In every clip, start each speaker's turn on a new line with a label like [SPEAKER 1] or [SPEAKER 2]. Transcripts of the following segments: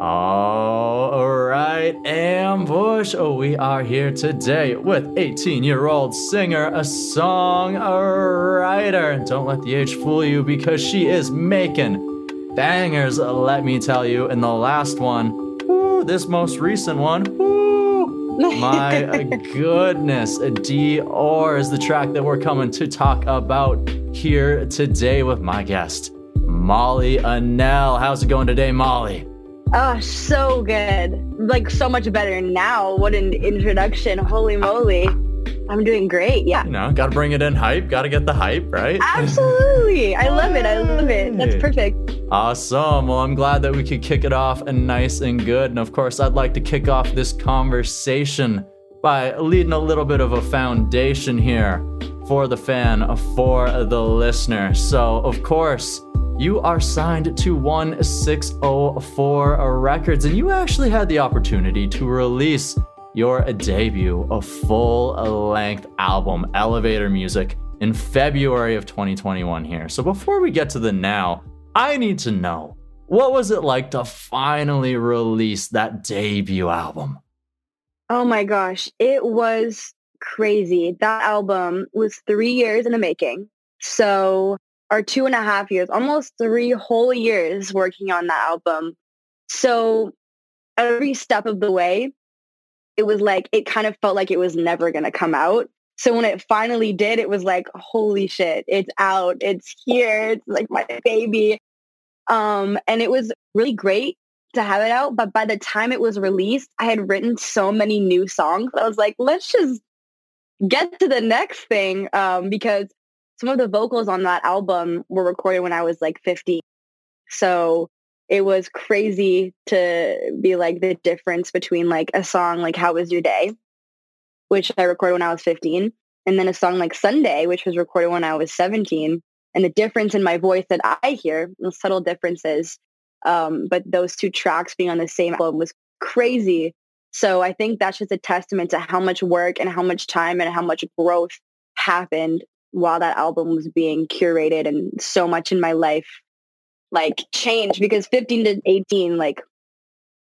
[SPEAKER 1] All right, Ambush. Oh, we are here today with 18 year old singer, a songwriter. Don't let the age fool you because she is making bangers, let me tell you. And the last one, woo, this most recent one, woo, my goodness. Dior is the track that we're coming to talk about here today with my guest, Molly Annelle. How's it going today, Molly?
[SPEAKER 2] Oh, so good. Like so much better now. What an introduction. Holy moly. I'm doing great. Yeah.
[SPEAKER 1] You know, got to bring it in hype. Got to get the hype, right?
[SPEAKER 2] Absolutely. I love it. I love it. That's perfect.
[SPEAKER 1] Awesome. Well, I'm glad that we could kick it off and nice and good. And of course, I'd like to kick off this conversation by leading a little bit of a foundation here for the fan, for the listener. So, of course, you are signed to 604 Records, and you actually had the opportunity to release your debut, a full length album, Elevator Music, in February of 2021 here. So before we get to the now, I need to know what was it like to finally release that debut album?
[SPEAKER 2] Oh my gosh, it was crazy. That album was three years in the making. So our two and a half years, almost three whole years working on that album. So every step of the way, it was like, it kind of felt like it was never going to come out. So when it finally did, it was like, holy shit, it's out. It's here. It's like my baby. Um, and it was really great to have it out. But by the time it was released, I had written so many new songs. I was like, let's just get to the next thing. Um, because some of the vocals on that album were recorded when I was like 50. So it was crazy to be like the difference between like a song like How Was Your Day, which I recorded when I was 15, and then a song like Sunday, which was recorded when I was 17. And the difference in my voice that I hear, the subtle differences, um, but those two tracks being on the same album was crazy. So I think that's just a testament to how much work and how much time and how much growth happened while that album was being curated and so much in my life like changed because 15 to 18 like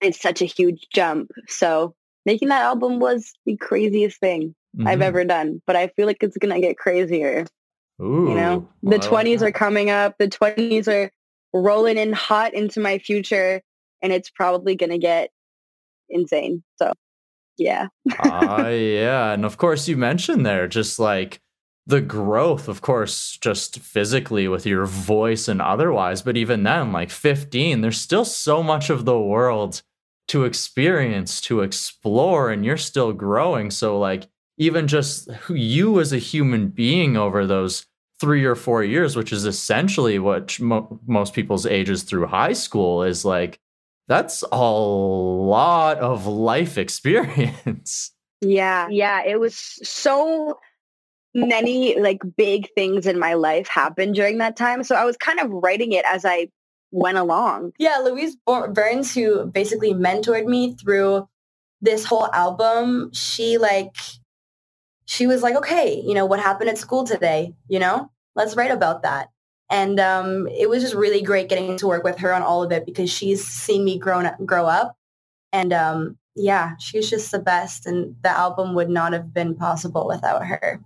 [SPEAKER 2] it's such a huge jump. So making that album was the craziest thing mm-hmm. i've ever done but i feel like it's gonna get crazier.
[SPEAKER 1] Ooh,
[SPEAKER 2] you know? The 20s are coming up the 20s are rolling in hot into my future and it's probably gonna get insane. So yeah.
[SPEAKER 1] Uh, yeah and of course you mentioned there just like the growth, of course, just physically with your voice and otherwise. But even then, like 15, there's still so much of the world to experience, to explore, and you're still growing. So, like, even just you as a human being over those three or four years, which is essentially what mo- most people's ages through high school is like, that's a lot of life experience.
[SPEAKER 2] Yeah. Yeah. It was so many like big things in my life happened during that time. So I was kind of writing it as I went along.
[SPEAKER 3] Yeah, Louise Burns, who basically mentored me through this whole album, she like, she was like, okay, you know, what happened at school today? You know, let's write about that. And um, it was just really great getting to work with her on all of it because she's seen me grow up, grow up. And um, yeah, she's just the best. And the album would not have been possible without her.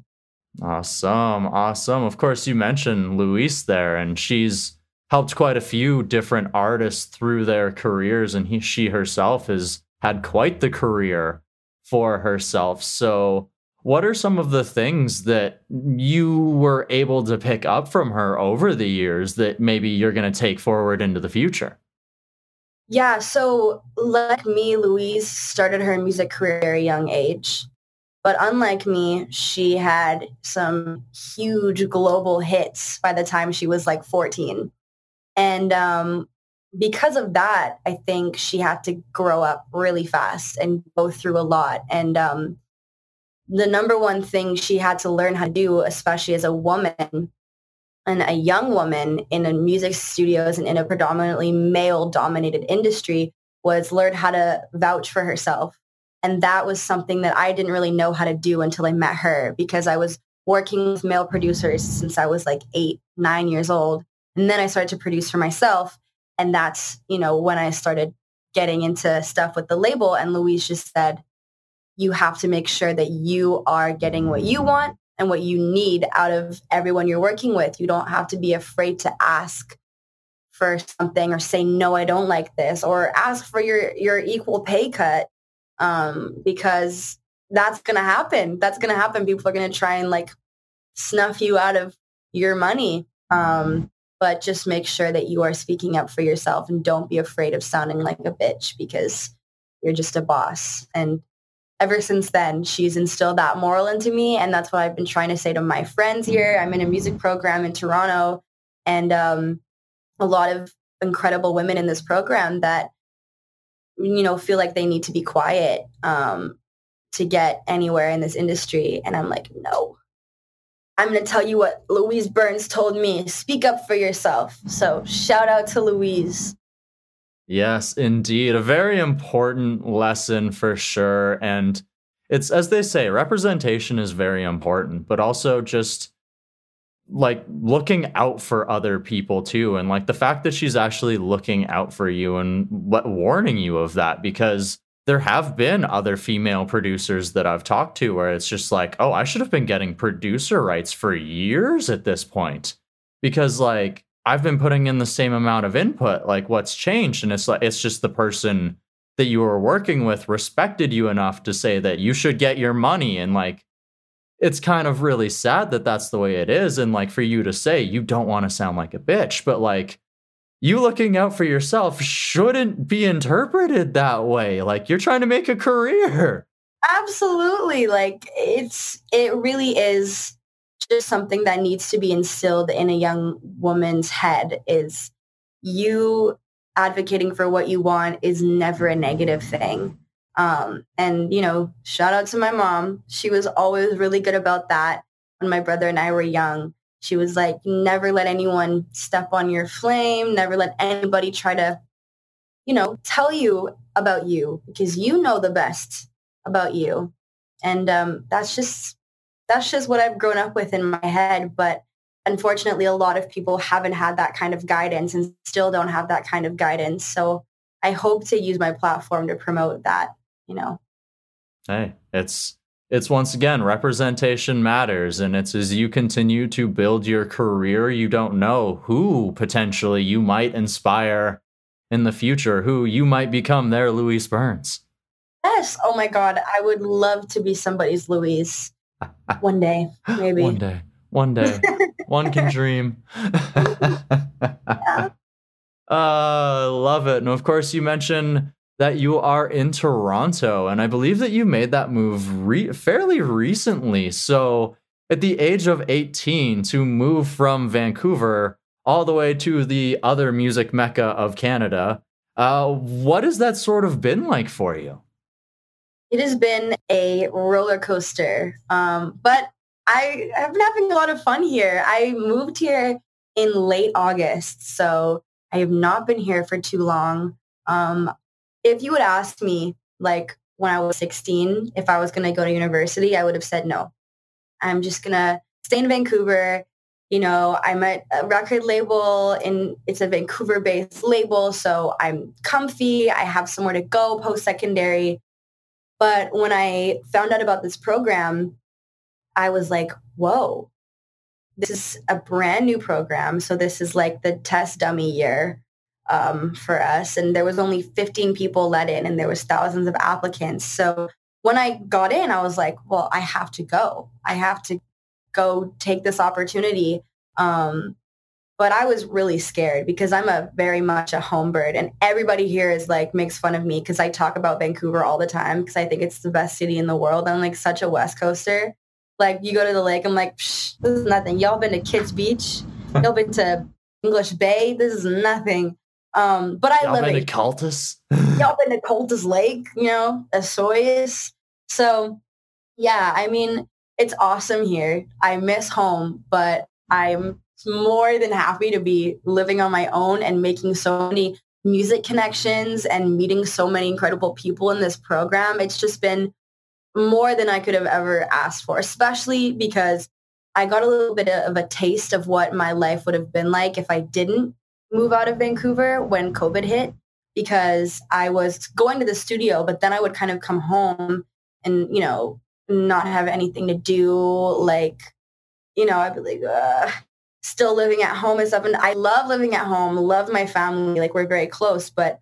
[SPEAKER 1] Awesome. Awesome. Of course, you mentioned Louise there, and she's helped quite a few different artists through their careers, and he, she herself has had quite the career for herself. So, what are some of the things that you were able to pick up from her over the years that maybe you're going to take forward into the future?
[SPEAKER 3] Yeah, so like me, Louise started her music career at a young age. But unlike me, she had some huge global hits by the time she was like 14. And um, because of that, I think she had to grow up really fast and go through a lot. And um, the number one thing she had to learn how to do, especially as a woman and a young woman in a music studios and in a predominantly male dominated industry, was learn how to vouch for herself and that was something that I didn't really know how to do until I met her because I was working with male producers since I was like eight, nine years old. And then I started to produce for myself. And that's, you know, when I started getting into stuff with the label. And Louise just said, you have to make sure that you are getting what you want and what you need out of everyone you're working with. You don't have to be afraid to ask for something or say no i don't like this or ask for your your equal pay cut um, because that's gonna happen. That's gonna happen. People are gonna try and like snuff you out of your money um, but just make sure that you are speaking up for yourself and don't be afraid of sounding like a bitch because you're just a boss. And ever since then she's instilled that moral into me and that's what i've been trying to say to my friends here. I'm in a music program in toronto and um, a lot of incredible women in this program that you know feel like they need to be quiet um, to get anywhere in this industry and i'm like no. I'm going to tell you what louise burns told me speak up for yourself. So shout out to louise.
[SPEAKER 1] Yes indeed. A very important lesson for sure and it's as they say representation is very important but also just like looking out for other people too and like the fact that she's actually looking out for you and what warning you of that because there have been other female producers that I've talked to where it's just like, oh, I should have been getting producer rights for years at this point. Because like I've been putting in the same amount of input. Like what's changed? And it's like it's just the person that you were working with respected you enough to say that you should get your money and like it's kind of really sad that that's the way it is and like for you to say you don't want to sound like a bitch but like you looking out for yourself shouldn't be interpreted that way. Like you're trying to make a career.
[SPEAKER 3] Absolutely. Like it's it really is just something that needs to be instilled in a young woman's head is you advocating for what you want is never a negative thing um, and, you know, shout out to my mom. She was always really good about that. When my brother and I were young, she was like, never let anyone step on your flame. Never let anybody try to, you know, tell you about you because you know the best about you. And um, that's just, that's just what I've grown up with in my head. But unfortunately, a lot of people haven't had that kind of guidance and still don't have that kind of guidance. So I hope to use my platform to promote that you know.
[SPEAKER 1] Hey, it's it's once again representation matters and it's as you continue to build your career you don't know who potentially you might inspire in the future who you might become their louise burns.
[SPEAKER 3] Yes. Oh my god i would love to be somebody's louise. One day maybe.
[SPEAKER 1] One day one day. One can dream. Yeah. uh love it. And of course you mentioned that you are in Toronto, and I believe that you made that move re- fairly recently. So, at the age of 18, to move from Vancouver all the way to the other music mecca of Canada, uh, what has that sort of been like for you?
[SPEAKER 3] It has been a roller coaster, um, but I have been having a lot of fun here. I moved here in late August, so I have not been here for too long. Um, if you would ask me like when I was 16 if I was going to go to university, I would have said no. I'm just going to stay in Vancouver. You know, I'm at a record label and it's a Vancouver based label. So I'm comfy. I have somewhere to go post secondary. But when I found out about this program, I was like, whoa, this is a brand new program. So this is like the test dummy year um, for us. And there was only 15 people let in and there was thousands of applicants. So when I got in, I was like, well, I have to go. I have to go take this opportunity. Um, but I was really scared because I'm a very much a home bird and everybody here is like makes fun of me because I talk about Vancouver all the time because I think it's the best city in the world. I'm like such a West Coaster. Like you go to the lake, I'm like, this is nothing. Y'all been to Kits Beach? Y'all been to English Bay? This is nothing. Um, but I
[SPEAKER 1] Y'all
[SPEAKER 3] live
[SPEAKER 1] been
[SPEAKER 3] in
[SPEAKER 1] to Cultus.
[SPEAKER 3] Y'all been to Cultus Lake, you know, Osoyoos. So yeah, I mean, it's awesome here. I miss home, but I'm more than happy to be living on my own and making so many music connections and meeting so many incredible people in this program. It's just been more than I could have ever asked for, especially because I got a little bit of a taste of what my life would have been like if I didn't move out of Vancouver when COVID hit. because I was going to the studio, but then I would kind of come home and, you know, not have anything to do. Like, you know, I'd be like, Ugh. still living at home and stuff. And I love living at home, love my family. Like we're very close, but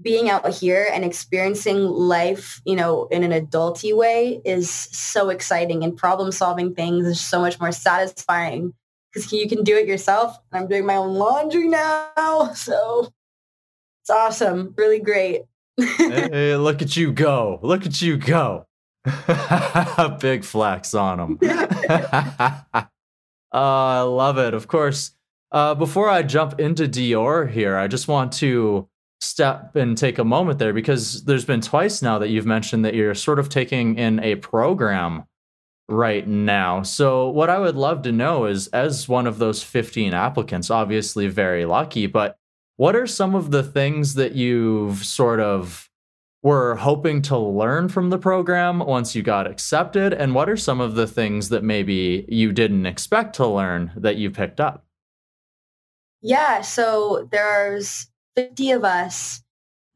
[SPEAKER 3] being out here and experiencing life, you know, in an adulty way is so exciting and problem solving things is so much more satisfying because you can do it yourself. I'm doing my own laundry now. So it's awesome. Really great.
[SPEAKER 1] hey, look at you go. Look at you go. Big flex on them. uh, I love it. Of course, uh, before I jump into Dior here, I just want to step and take a moment there because there's been twice now that you've mentioned that you're sort of taking in a program right now. So, what I would love to know is as one of those 15 applicants, obviously very lucky, but what are some of the things that you've sort of were hoping to learn from the program once you got accepted? And what are some of the things that maybe you didn't expect to learn that you picked up?
[SPEAKER 3] Yeah, so there's 50 of us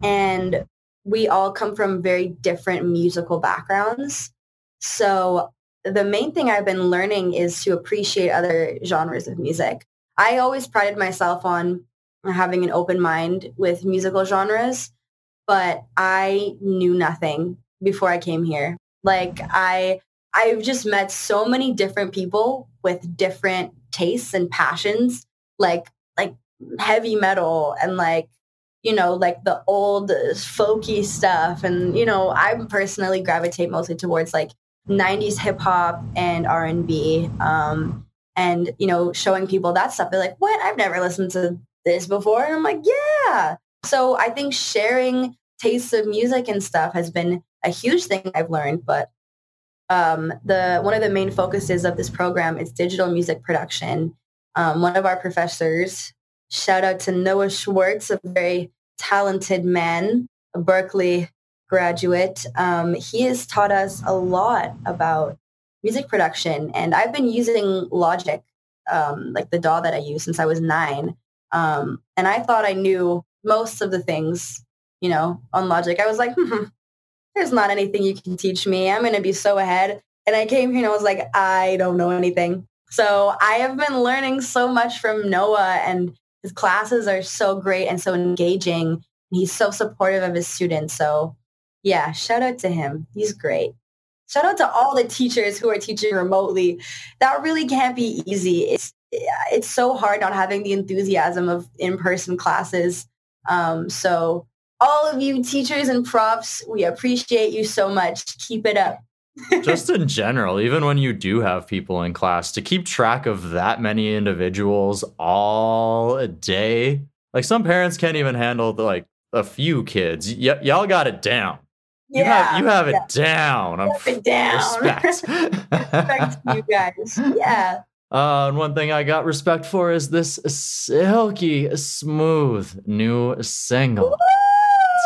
[SPEAKER 3] and we all come from very different musical backgrounds. So the main thing I've been learning is to appreciate other genres of music. I always prided myself on having an open mind with musical genres, but I knew nothing before I came here. Like I I've just met so many different people with different tastes and passions, like like heavy metal and like you know like the old uh, folky stuff and you know I personally gravitate mostly towards like 90s hip hop and R&B um, and you know showing people that stuff. They're like what? I've never listened to this before. And I'm like yeah. So I think sharing tastes of music and stuff has been a huge thing I've learned but um, the one of the main focuses of this program is digital music production. Um, one of our professors shout out to Noah Schwartz a very talented man a Berklee graduate, um, he has taught us a lot about music production. And I've been using Logic, um, like the DAW that I use since I was nine. Um, and I thought I knew most of the things, you know, on Logic. I was like, hmm, there's not anything you can teach me. I'm going to be so ahead. And I came here and I was like, I don't know anything. So I have been learning so much from Noah and his classes are so great and so engaging. He's so supportive of his students. So yeah, shout out to him. He's great. Shout out to all the teachers who are teaching remotely. That really can't be easy. It's it's so hard not having the enthusiasm of in-person classes. Um, so all of you teachers and profs, we appreciate you so much. Keep it up.
[SPEAKER 1] Just in general, even when you do have people in class, to keep track of that many individuals all day, like some parents can't even handle the, like a few kids. Y- y'all got it down. You yeah, have you have it down.
[SPEAKER 3] I'm it down. Respect. respect you guys. Yeah.
[SPEAKER 1] Uh, and one thing I got respect for is this silky smooth new single.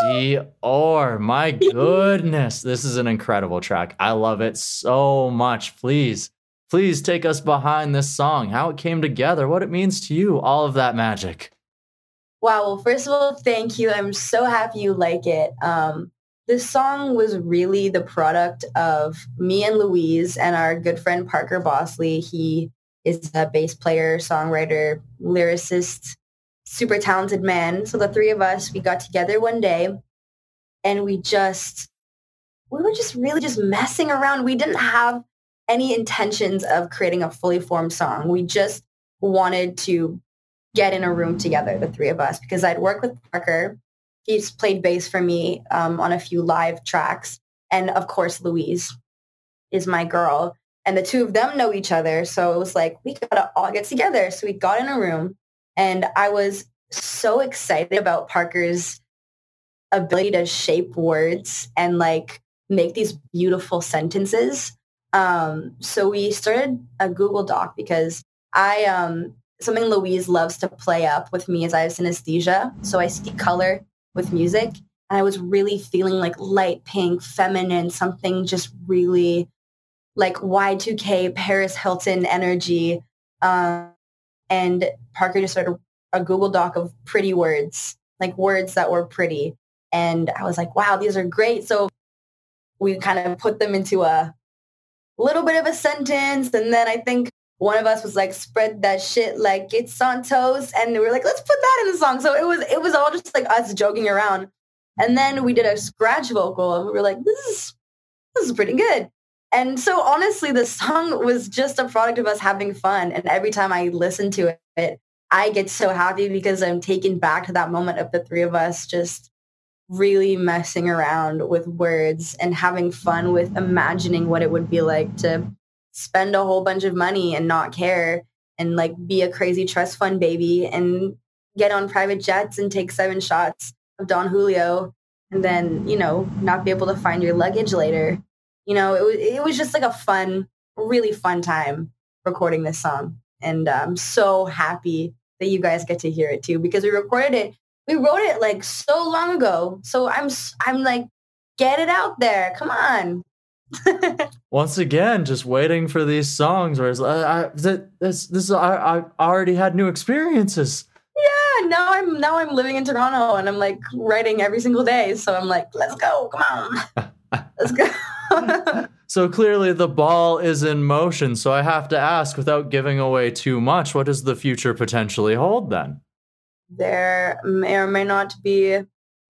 [SPEAKER 1] Dior. My goodness. This is an incredible track. I love it so much. Please, please take us behind this song, how it came together, what it means to you, all of that magic.
[SPEAKER 3] Wow. Well, first of all, thank you. I'm so happy you like it. Um, this song was really the product of me and Louise and our good friend Parker Bosley. He is a bass player, songwriter, lyricist, super talented man. So the three of us, we got together one day and we just, we were just really just messing around. We didn't have any intentions of creating a fully formed song. We just wanted to get in a room together, the three of us, because I'd worked with Parker he's played bass for me um, on a few live tracks. And of course, Louise is my girl. And the two of them know each other. So it was like, we gotta all get together. So we got in a room and I was so excited about Parker's ability to shape words and like make these beautiful sentences. Um, so we started a Google Doc because I, um, something Louise loves to play up with me is I have synesthesia. So I see color with music. And I was really feeling like light pink, feminine, something just really like Y2K, Paris Hilton energy. Um, and Parker just started a Google Doc of pretty words, like words that were pretty. And I was like, wow, these are great. So we kind of put them into a little bit of a sentence. And then I think one of us was like, spread that shit like it's on toast. And we were like, let's put that in the song. So it was, it was all just like us joking around. And then we did a scratch vocal and we were like, this is, this is pretty good. And so honestly, the song was just a product of us having fun. And every time I listen to it, I get so happy because I'm taken back to that moment of the three of us just really messing around with words and having fun with imagining what it would be like to spend a whole bunch of money and not care and like be a crazy trust fund baby and get on private jets and take seven shots of Don Julio and then, you know, not be able to find your luggage later. You know, it was, it was just like a fun, really fun time recording this song. And I'm so happy that you guys get to hear it too because we recorded it. We wrote it like so long ago. So I'm I'm like get it out there. Come on.
[SPEAKER 1] Once again, just waiting for these songs where it's like, I, this, this, I, I already had new experiences.
[SPEAKER 3] Yeah, now I'm now I'm living in Toronto and I'm like writing every single day. So I'm like, let's go, come on, let's go.
[SPEAKER 1] so clearly the ball is in motion. So I have to ask, without giving away too much, what does the future potentially hold then?
[SPEAKER 3] There may or may not be an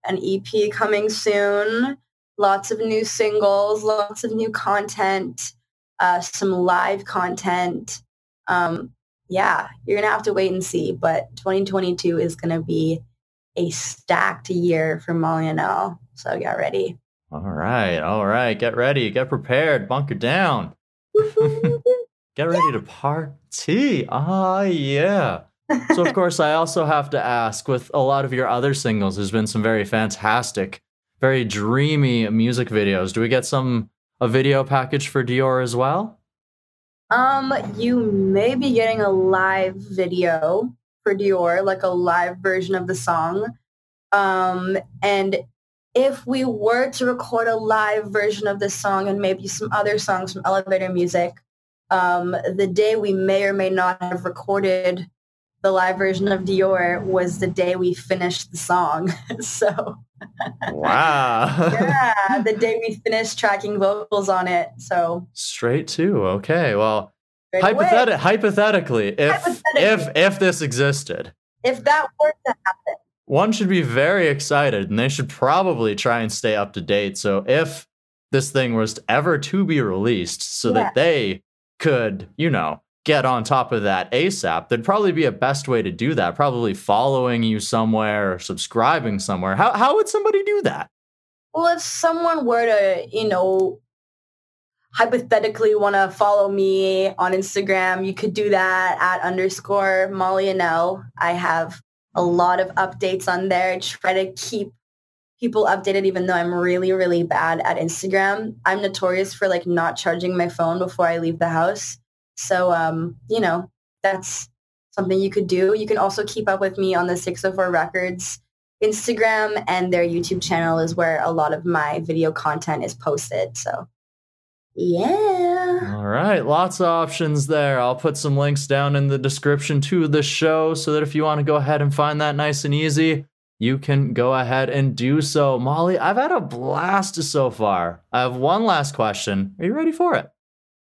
[SPEAKER 3] EP coming soon lots of new singles, lots of new content, uh, some live content. Um, yeah, you're going to have to wait and see. But 2022 is going to be a stacked year for Molly Annelle. So get ready.
[SPEAKER 1] All right. All right. Get ready. Get prepared. Bunker down. get ready to party. Ah, yeah. so, of course, I also have to ask with a lot of your other singles, there's been some very fantastic very dreamy music videos. Do we get some a video package for Dior as well?
[SPEAKER 3] Um, you may be getting a live video for Dior, like a live version of the song. Um, and if we were to record a live version of this song and maybe some other songs from Elevator Music, um, the day we may or may not have recorded the live version of Dior was the day we finished the song. so
[SPEAKER 1] Wow.
[SPEAKER 3] yeah, the day we finished tracking vocals on it. So
[SPEAKER 1] straight to okay. Well, hypothet- hypothetically, if hypothetically, if if this existed,
[SPEAKER 3] if that were to happen,
[SPEAKER 1] one should be very excited, and they should probably try and stay up to date. So if this thing was ever to be released, so yeah. that they could, you know, get on top of that ASAP, there'd probably be a best way to do that. Probably following you somewhere or subscribing somewhere. How how would somebody do that?
[SPEAKER 3] Well, if someone were to, you know, hypothetically want to follow me on Instagram, you could do that at underscore Molly Annelle. I have a lot of updates on there. I Try to keep people updated even though I'm really, really bad at Instagram. I'm notorious for like not charging my phone before I leave the house. So, um, you know, that's something you could do. You can also keep up with me on the 604 Records Instagram and their YouTube channel is where a lot of my video content is posted. So, yeah.
[SPEAKER 1] All right. Lots of options there. I'll put some links down in the description to the show so that if you want to go ahead and find that nice and easy, you can go ahead and do so. Molly, I've had a blast so far. I have one last question. Are you ready for it?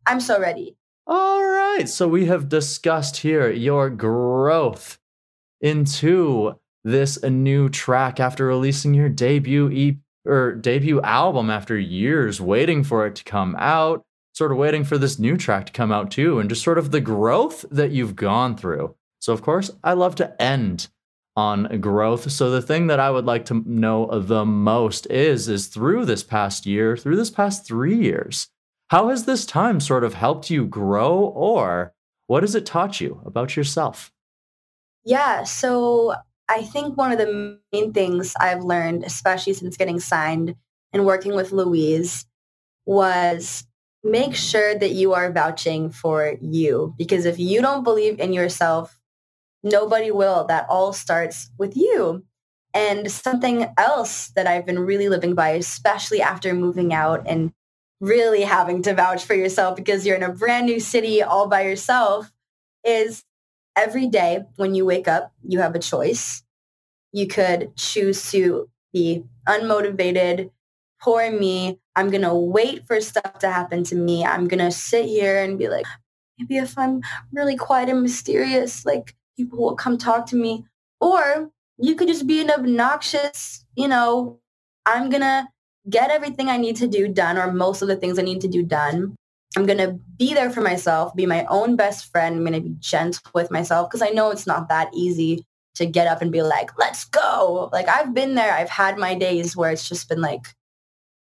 [SPEAKER 3] I'm so ready.
[SPEAKER 1] All right. So we have discussed here your growth into this new track after releasing your debut EP or debut album after years waiting for it to come out, sort of waiting for this new track to come out too, and just sort of the growth that you've gone through. So, of course, I love to end on growth. So, the thing that I would like to know the most is, is through this past year, through this past three years, how has this time sort of helped you grow, or what has it taught you about yourself?
[SPEAKER 3] Yeah, so I think one of the main things I've learned, especially since getting signed and working with Louise, was make sure that you are vouching for you. Because if you don't believe in yourself, nobody will. That all starts with you. And something else that I've been really living by, especially after moving out and really having to vouch for yourself because you're in a brand new city all by yourself is every day when you wake up, you have a choice. you could choose to be unmotivated, poor me. I'm going to wait for stuff to happen to me. I'm going to sit here and be like, maybe if I'm really quiet and mysterious, like people will come talk to me. Or you could just be an obnoxious, you know, I'm going to get everything I need to do done or most of the things I need to do done. I'm going to be there for myself, be my own best friend. I'm going to be gentle with myself because I know it's not that easy to get up and be like, let's go. Like I've been there. I've had my days where it's just been like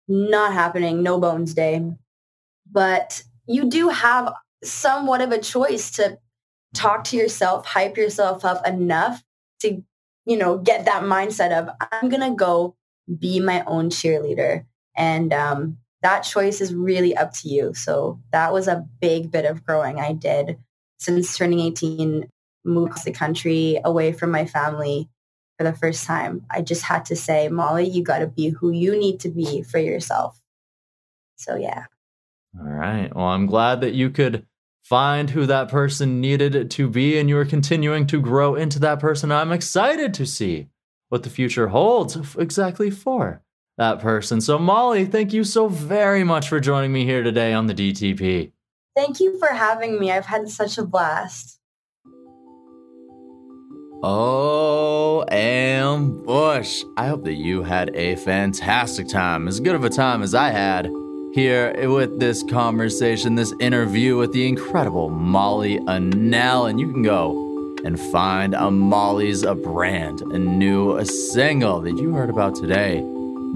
[SPEAKER 3] not happening, no bones day. But you do have somewhat of a choice to talk to yourself, hype yourself up enough to, you know, get that mindset of I'm going to go be my own cheerleader. And um, that choice is really up to you. So that was a big bit of growing I did since turning 18, moved the country away from my family for the first time. I just had to say, Molly, you got to be who you need to be for yourself. So yeah.
[SPEAKER 1] All right. Well, I'm glad that you could find who that person needed to be and you are continuing to grow into that person. I'm excited to see what the future holds exactly for that person. So, Molly, thank you so very much for joining me here today on the DTP.
[SPEAKER 3] Thank you for having me. I've had such a blast.
[SPEAKER 1] Oh, ambush. I hope that you had a fantastic time, as good of a time as I had here with this conversation, this interview with the incredible Molly Annelle. And you can go and find a Molly's a brand, a new a single that you heard about today.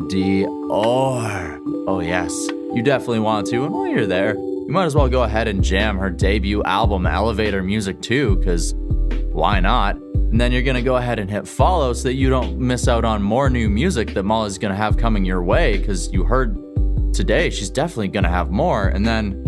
[SPEAKER 1] Dior. Oh, yes, you definitely want to. And while you're there, you might as well go ahead and jam her debut album, Elevator Music, too, because why not? And then you're going to go ahead and hit follow so that you don't miss out on more new music that Molly's going to have coming your way because you heard today she's definitely going to have more. And then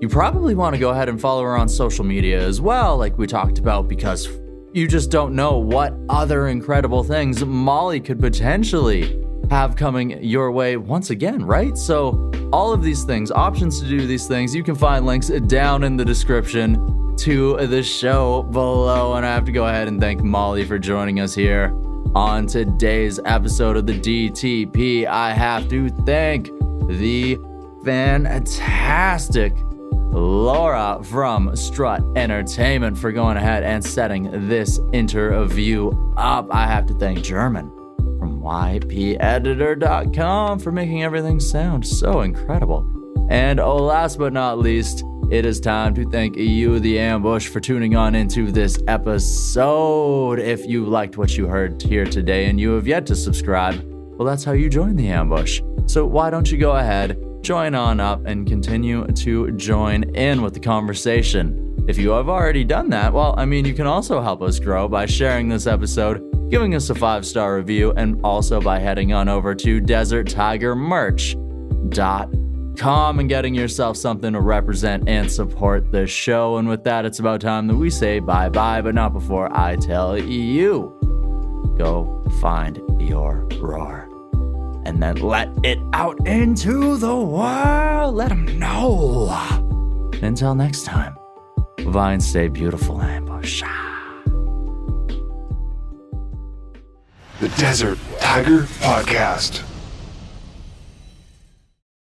[SPEAKER 1] you probably want to go ahead and follow her on social media as well, like we talked about, because you just don't know what other incredible things Molly could potentially have coming your way once again, right? So, all of these things, options to do these things, you can find links down in the description to the show below. And I have to go ahead and thank Molly for joining us here on today's episode of the DTP. I have to thank the fantastic Laura from Strut Entertainment for going ahead and setting this interview up. I have to thank German from ypeditor.com for making everything sound so incredible. And oh, last but not least, it is time to thank you, the ambush, for tuning on into this episode. If you liked what you heard here today and you have yet to subscribe, well, that's how you join the ambush. So why don't you go ahead join on up and continue to join in with the conversation. If you have already done that, well, I mean, you can also help us grow by sharing this episode, giving us a five star review, and also by heading on over to deserttigermerch.com and getting yourself something to represent and support the show. And with that, it's about time that we say bye bye, but not before I tell you go find your roar and then let it out into the world. Let them know. Until next time, Vine stay beautiful, ambush.
[SPEAKER 4] The Desert Tiger Podcast.